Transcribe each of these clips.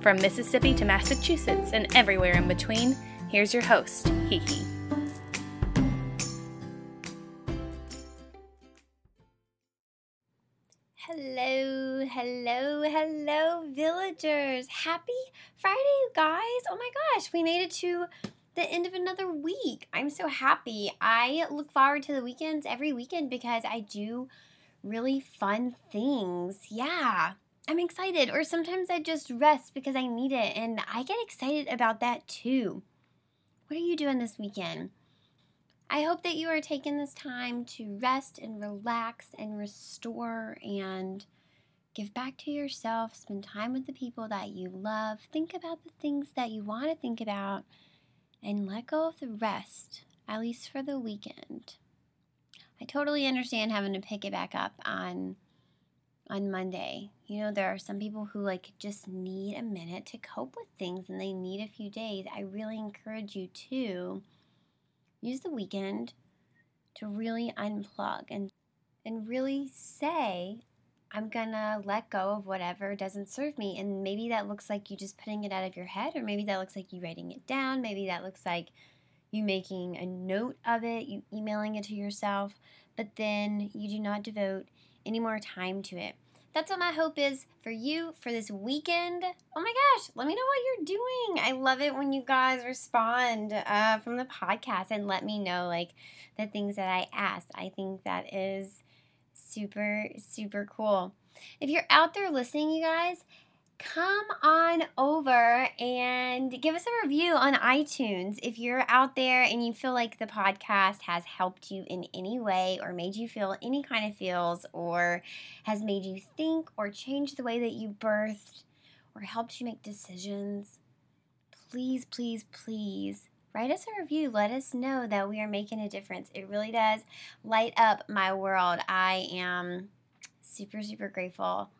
From Mississippi to Massachusetts and everywhere in between, here's your host, Hiki. Hello, hello, hello, villagers. Happy Friday, you guys. Oh my gosh, we made it to the end of another week. I'm so happy. I look forward to the weekends every weekend because I do really fun things. Yeah, I'm excited. Or sometimes I just rest because I need it, and I get excited about that too. What are you doing this weekend? I hope that you are taking this time to rest and relax and restore and give back to yourself, spend time with the people that you love, think about the things that you want to think about, and let go of the rest, at least for the weekend. I totally understand having to pick it back up on on Monday. You know, there are some people who like just need a minute to cope with things and they need a few days. I really encourage you to use the weekend to really unplug and and really say I'm gonna let go of whatever doesn't serve me. And maybe that looks like you just putting it out of your head, or maybe that looks like you writing it down, maybe that looks like you making a note of it, you emailing it to yourself, but then you do not devote any more time to it. That's what my hope is for you for this weekend. Oh my gosh, let me know what you're doing. I love it when you guys respond uh, from the podcast and let me know like the things that I asked. I think that is super, super cool. If you're out there listening, you guys, come on over and give us a review on iTunes. If you're out there and you feel like the podcast has helped you in any way or made you feel any kind of feels or has made you think or changed the way that you birthed or helped you make decisions, please, please, please write us a review. Let us know that we are making a difference. It really does light up my world. I am super, super grateful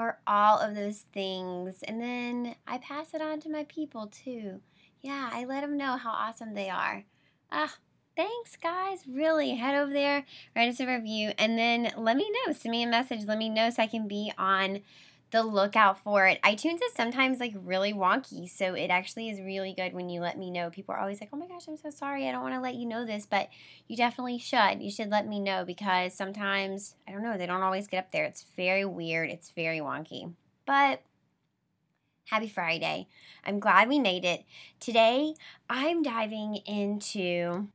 for all of those things. And then I pass it on to my people too. Yeah, I let them know how awesome they are. Ah, thanks, guys. Really, head over there, write us a review, and then let me know. Send me a message. Let me know so I can be on the lookout for it. iTunes is sometimes like really wonky, so it actually is really good when you let me know. People are always like, "Oh my gosh, I'm so sorry. I don't want to let you know this," but you definitely should. You should let me know because sometimes I don't know, they don't always get up there. It's very weird. It's very wonky. But happy Friday. I'm glad we made it. Today, I'm diving into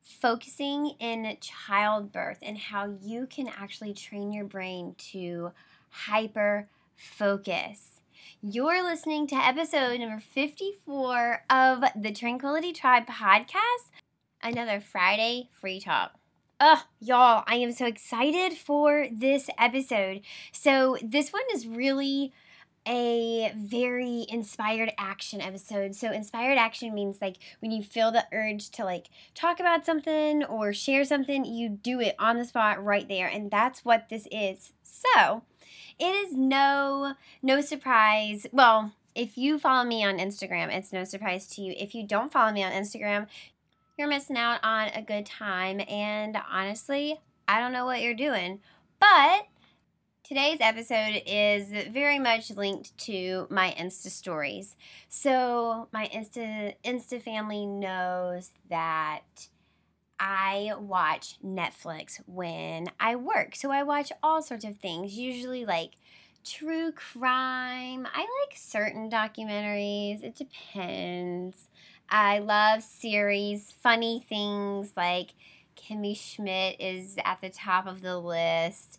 focusing in childbirth and how you can actually train your brain to hyper focus. You're listening to episode number 54 of the Tranquility Tribe podcast, another Friday free talk. Ugh, y'all, I am so excited for this episode. So, this one is really a very inspired action episode. So inspired action means like when you feel the urge to like talk about something or share something, you do it on the spot right there and that's what this is. So, it is no no surprise. Well, if you follow me on Instagram, it's no surprise to you. If you don't follow me on Instagram, you're missing out on a good time. And honestly, I don't know what you're doing. But today's episode is very much linked to my Insta stories. So my Insta Insta family knows that I watch Netflix when I work. So I watch all sorts of things, usually like true crime. I like certain documentaries, it depends. I love series, funny things like Kimmy Schmidt is at the top of the list,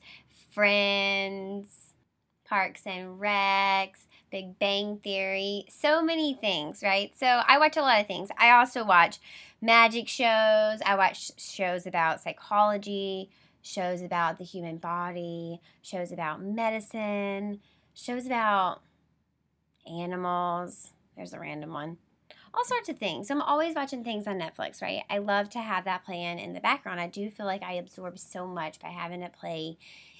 Friends, Parks and Recs, Big Bang Theory, so many things, right? So I watch a lot of things. I also watch magic shows, I watch shows about psychology, shows about the human body, shows about medicine, shows about animals. There's a random one. All sorts of things. I'm always watching things on Netflix, right? I love to have that playing in the background. I do feel like I absorb so much by having it play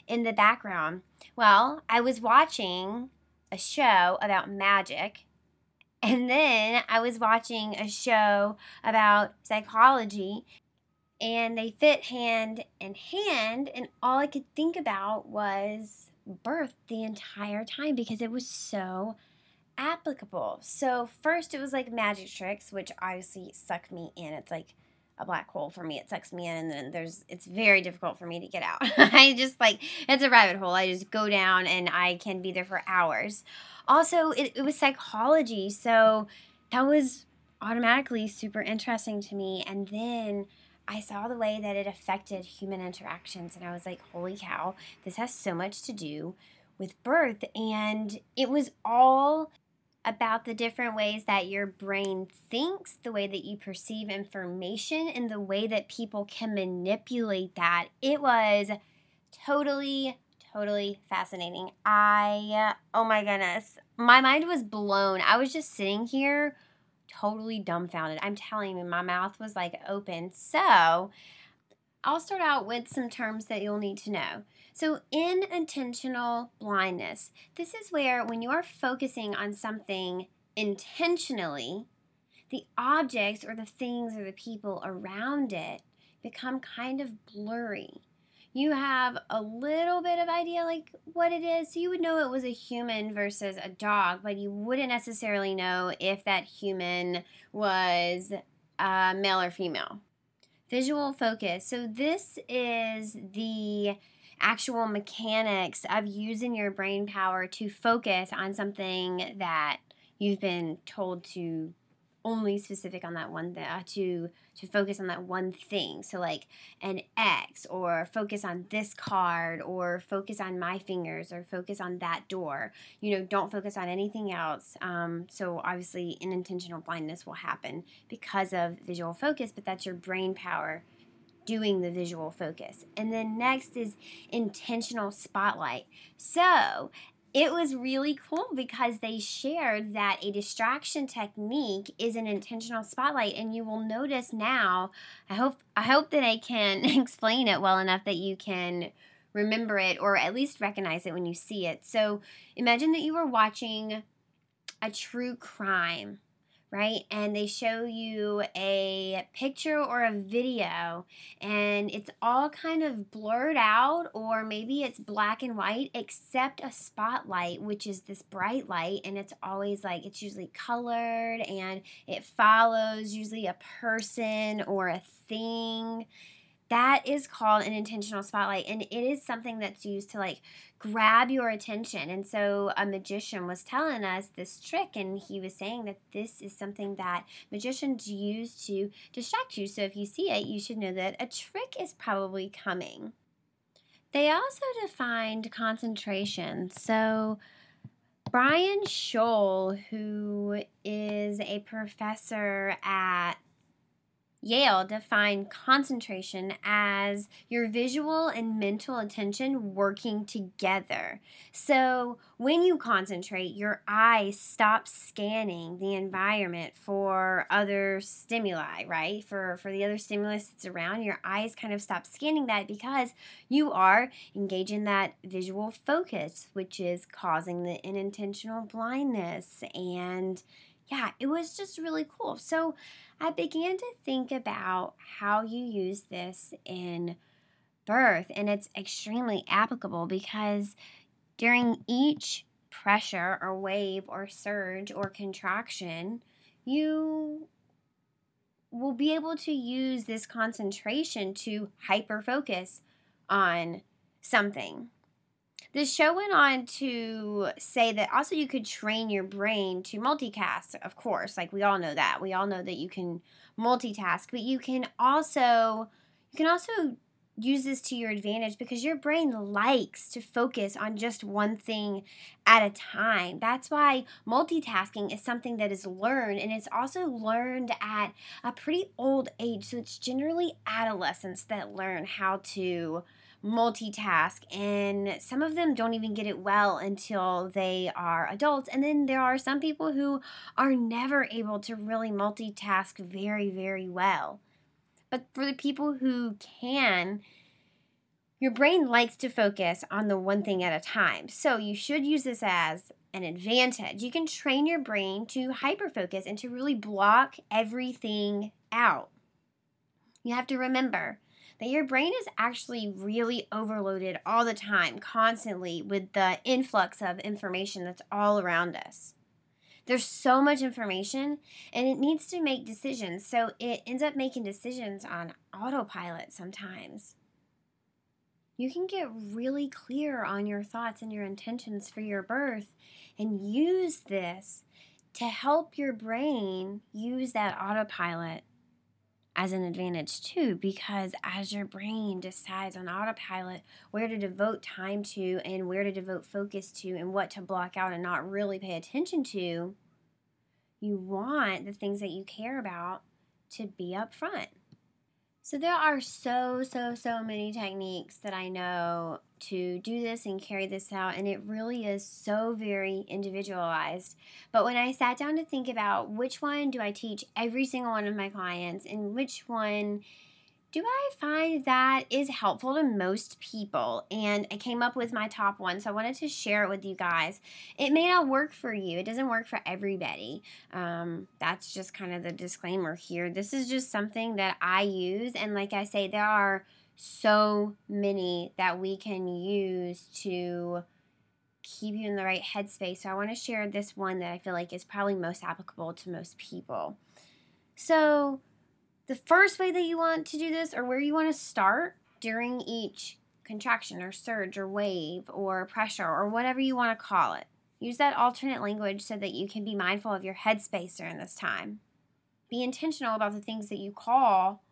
in the background. Well, I was watching a show about magic and then I was watching a show about psychology, and they fit hand in hand, and all I could think about was birth the entire time because it was so applicable. So, first, it was like magic tricks, which obviously sucked me in. It's like a black hole for me. It sucks me in, and then there's it's very difficult for me to get out. I just like it's a rabbit hole. I just go down, and I can be there for hours also it, it was psychology so that was automatically super interesting to me and then I saw the way that it affected human interactions, and I was like, holy cow, this has so much to do with birth. And it was all about the different ways that your brain thinks, the way that you perceive information, and the way that people can manipulate that. It was totally totally fascinating. I, oh my goodness, my mind was blown. I was just sitting here totally dumbfounded. I'm telling you, my mouth was like open. So, I'll start out with some terms that you'll need to know. So, inattentional blindness, this is where when you are focusing on something intentionally, the objects or the things or the people around it become kind of blurry you have a little bit of idea like what it is. So you would know it was a human versus a dog, but you wouldn't necessarily know if that human was uh, male or female. Visual focus. So this is the actual mechanics of using your brain power to focus on something that you've been told to only specific on that one thing uh, to to focus on that one thing. So like an x or focus on this card or focus on my fingers or focus on that door. You know don't focus on anything else. Um, so obviously unintentional blindness will happen because of visual focus but that's your brain power doing the visual focus. And then next is intentional spotlight. So, it was really cool because they shared that a distraction technique is an intentional spotlight and you will notice now i hope i hope that i can explain it well enough that you can remember it or at least recognize it when you see it so imagine that you were watching a true crime right? And they show you a picture or a video, and it's all kind of blurred out, or maybe it's black and white, except a spotlight, which is this bright light, and it's always like it's usually colored and it follows usually a person or a thing that is called an intentional spotlight and it is something that's used to like grab your attention. And so a magician was telling us this trick and he was saying that this is something that magicians use to distract you. So if you see it you should know that a trick is probably coming. They also defined concentration. So Brian Scholl, who is a professor at Yale defined concentration as your visual and mental attention working together. So, when you concentrate, your eyes stop scanning the environment for other stimuli, right? For for the other stimulus that's around, your eyes kind of stop scanning that because you are engaging that visual focus, which is causing the unintentional blindness and yeah, it was just really cool. So, I began to think about how you use this in birth, and it's extremely applicable because during each pressure or wave or surge or contraction, you will be able to use this concentration to hyper focus on something. The show went on to say that also you could train your brain to multitask, of course. Like we all know that. We all know that you can multitask, but you can also you can also use this to your advantage because your brain likes to focus on just one thing at a time. That's why multitasking is something that is learned and it's also learned at a pretty old age. So it's generally adolescents that learn how to multitask and some of them don't even get it well until they are adults. And then there are some people who are never able to really multitask very very well. But for the people who can your brain likes to focus on the one thing at a time. So you should use this as an advantage. You can train your brain to hyper focus and to really block everything out. You have to remember that your brain is actually really overloaded all the time, constantly, with the influx of information that's all around us. There's so much information and it needs to make decisions. So it ends up making decisions on autopilot sometimes. You can get really clear on your thoughts and your intentions for your birth and use this to help your brain use that autopilot as an advantage too because as your brain decides on autopilot where to devote time to and where to devote focus to and what to block out and not really pay attention to you want the things that you care about to be up front so there are so, so, so many techniques that I know to do this and carry this out, and it really is so very individualized. But when I sat down to think about which one do I teach every single one of my clients and which one do I find that is helpful to most people? And I came up with my top one, so I wanted to share it with you guys. It may not work for you, it doesn't work for everybody. Um, that's just kind of the disclaimer here. This is just something that I use, and like I say, there are so many that we can use to keep you in the right headspace. So I want to share this one that I feel like is probably most applicable to most people. So, the first way that you want to do this or where you want to start during each contraction or surge or wave or pressure or whatever you want to call it. Use that alternate language so that you can be mindful of your headspace during this time. Be intentional about the things that you call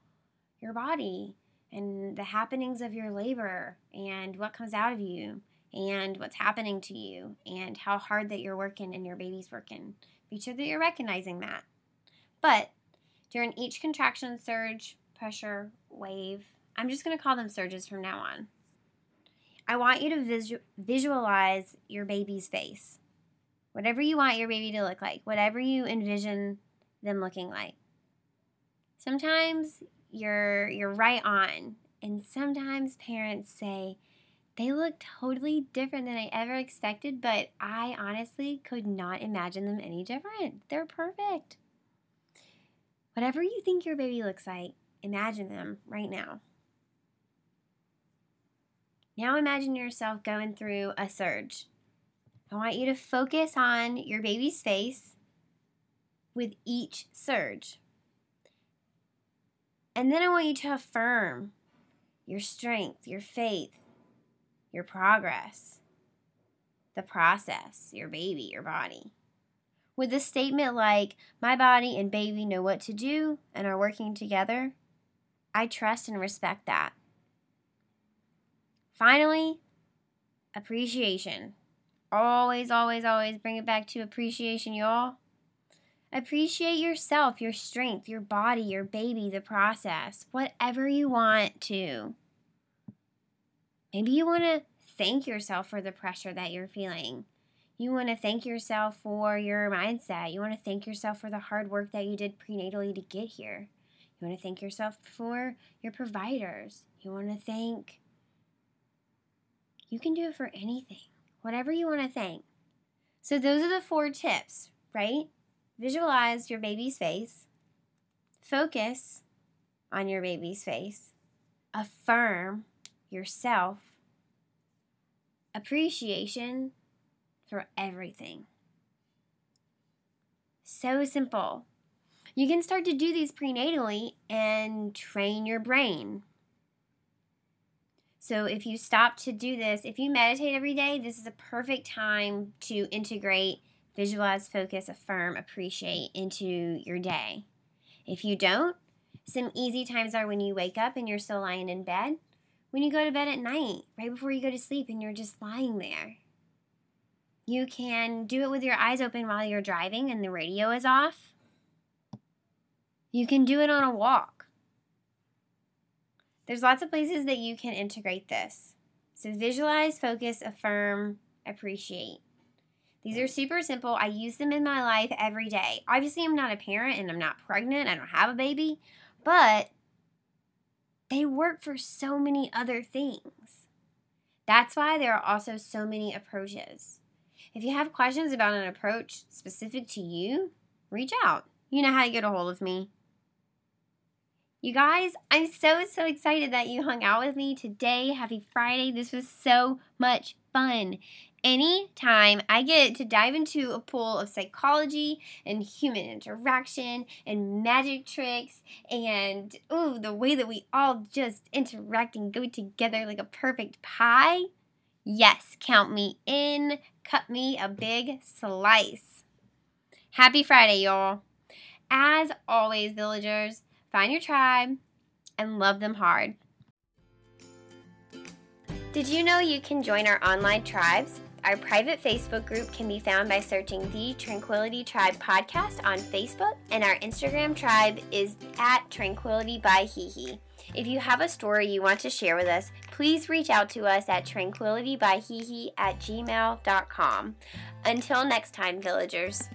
your body and the happenings of your labor and what comes out of you and what's happening to you and how hard that you're working and your baby's working. Be sure that you're recognizing that. But during each contraction, surge, pressure, wave, I'm just going to call them surges from now on. I want you to visu- visualize your baby's face. Whatever you want your baby to look like, whatever you envision them looking like. Sometimes you're you're right on, and sometimes parents say they look totally different than I ever expected, but I honestly could not imagine them any different. They're perfect. Whatever you think your baby looks like, imagine them right now. Now imagine yourself going through a surge. I want you to focus on your baby's face with each surge. And then I want you to affirm your strength, your faith, your progress, the process, your baby, your body. With a statement like, My body and baby know what to do and are working together, I trust and respect that. Finally, appreciation. Always, always, always bring it back to appreciation, y'all. Appreciate yourself, your strength, your body, your baby, the process, whatever you want to. Maybe you want to thank yourself for the pressure that you're feeling. You want to thank yourself for your mindset. You want to thank yourself for the hard work that you did prenatally to get here. You want to thank yourself for your providers. You want to thank. You can do it for anything, whatever you want to thank. So, those are the four tips, right? Visualize your baby's face, focus on your baby's face, affirm yourself, appreciation for everything. So simple. You can start to do these prenatally and train your brain. So, if you stop to do this, if you meditate every day, this is a perfect time to integrate, visualize, focus, affirm, appreciate into your day. If you don't, some easy times are when you wake up and you're still lying in bed, when you go to bed at night, right before you go to sleep, and you're just lying there. You can do it with your eyes open while you're driving and the radio is off. You can do it on a walk. There's lots of places that you can integrate this. So visualize, focus, affirm, appreciate. These are super simple. I use them in my life every day. Obviously, I'm not a parent and I'm not pregnant. I don't have a baby, but they work for so many other things. That's why there are also so many approaches. If you have questions about an approach specific to you, reach out. You know how to get a hold of me. You guys, I'm so, so excited that you hung out with me today. Happy Friday. This was so much fun. Anytime I get to dive into a pool of psychology and human interaction and magic tricks and ooh, the way that we all just interact and go together like a perfect pie, yes, count me in. Cut me a big slice. Happy Friday, y'all. As always, villagers, find your tribe and love them hard. Did you know you can join our online tribes? Our private Facebook group can be found by searching the Tranquility Tribe podcast on Facebook, and our Instagram tribe is at Tranquility by Hihi. If you have a story you want to share with us, please reach out to us at tranquilitybyhihi at gmail.com. Until next time, villagers.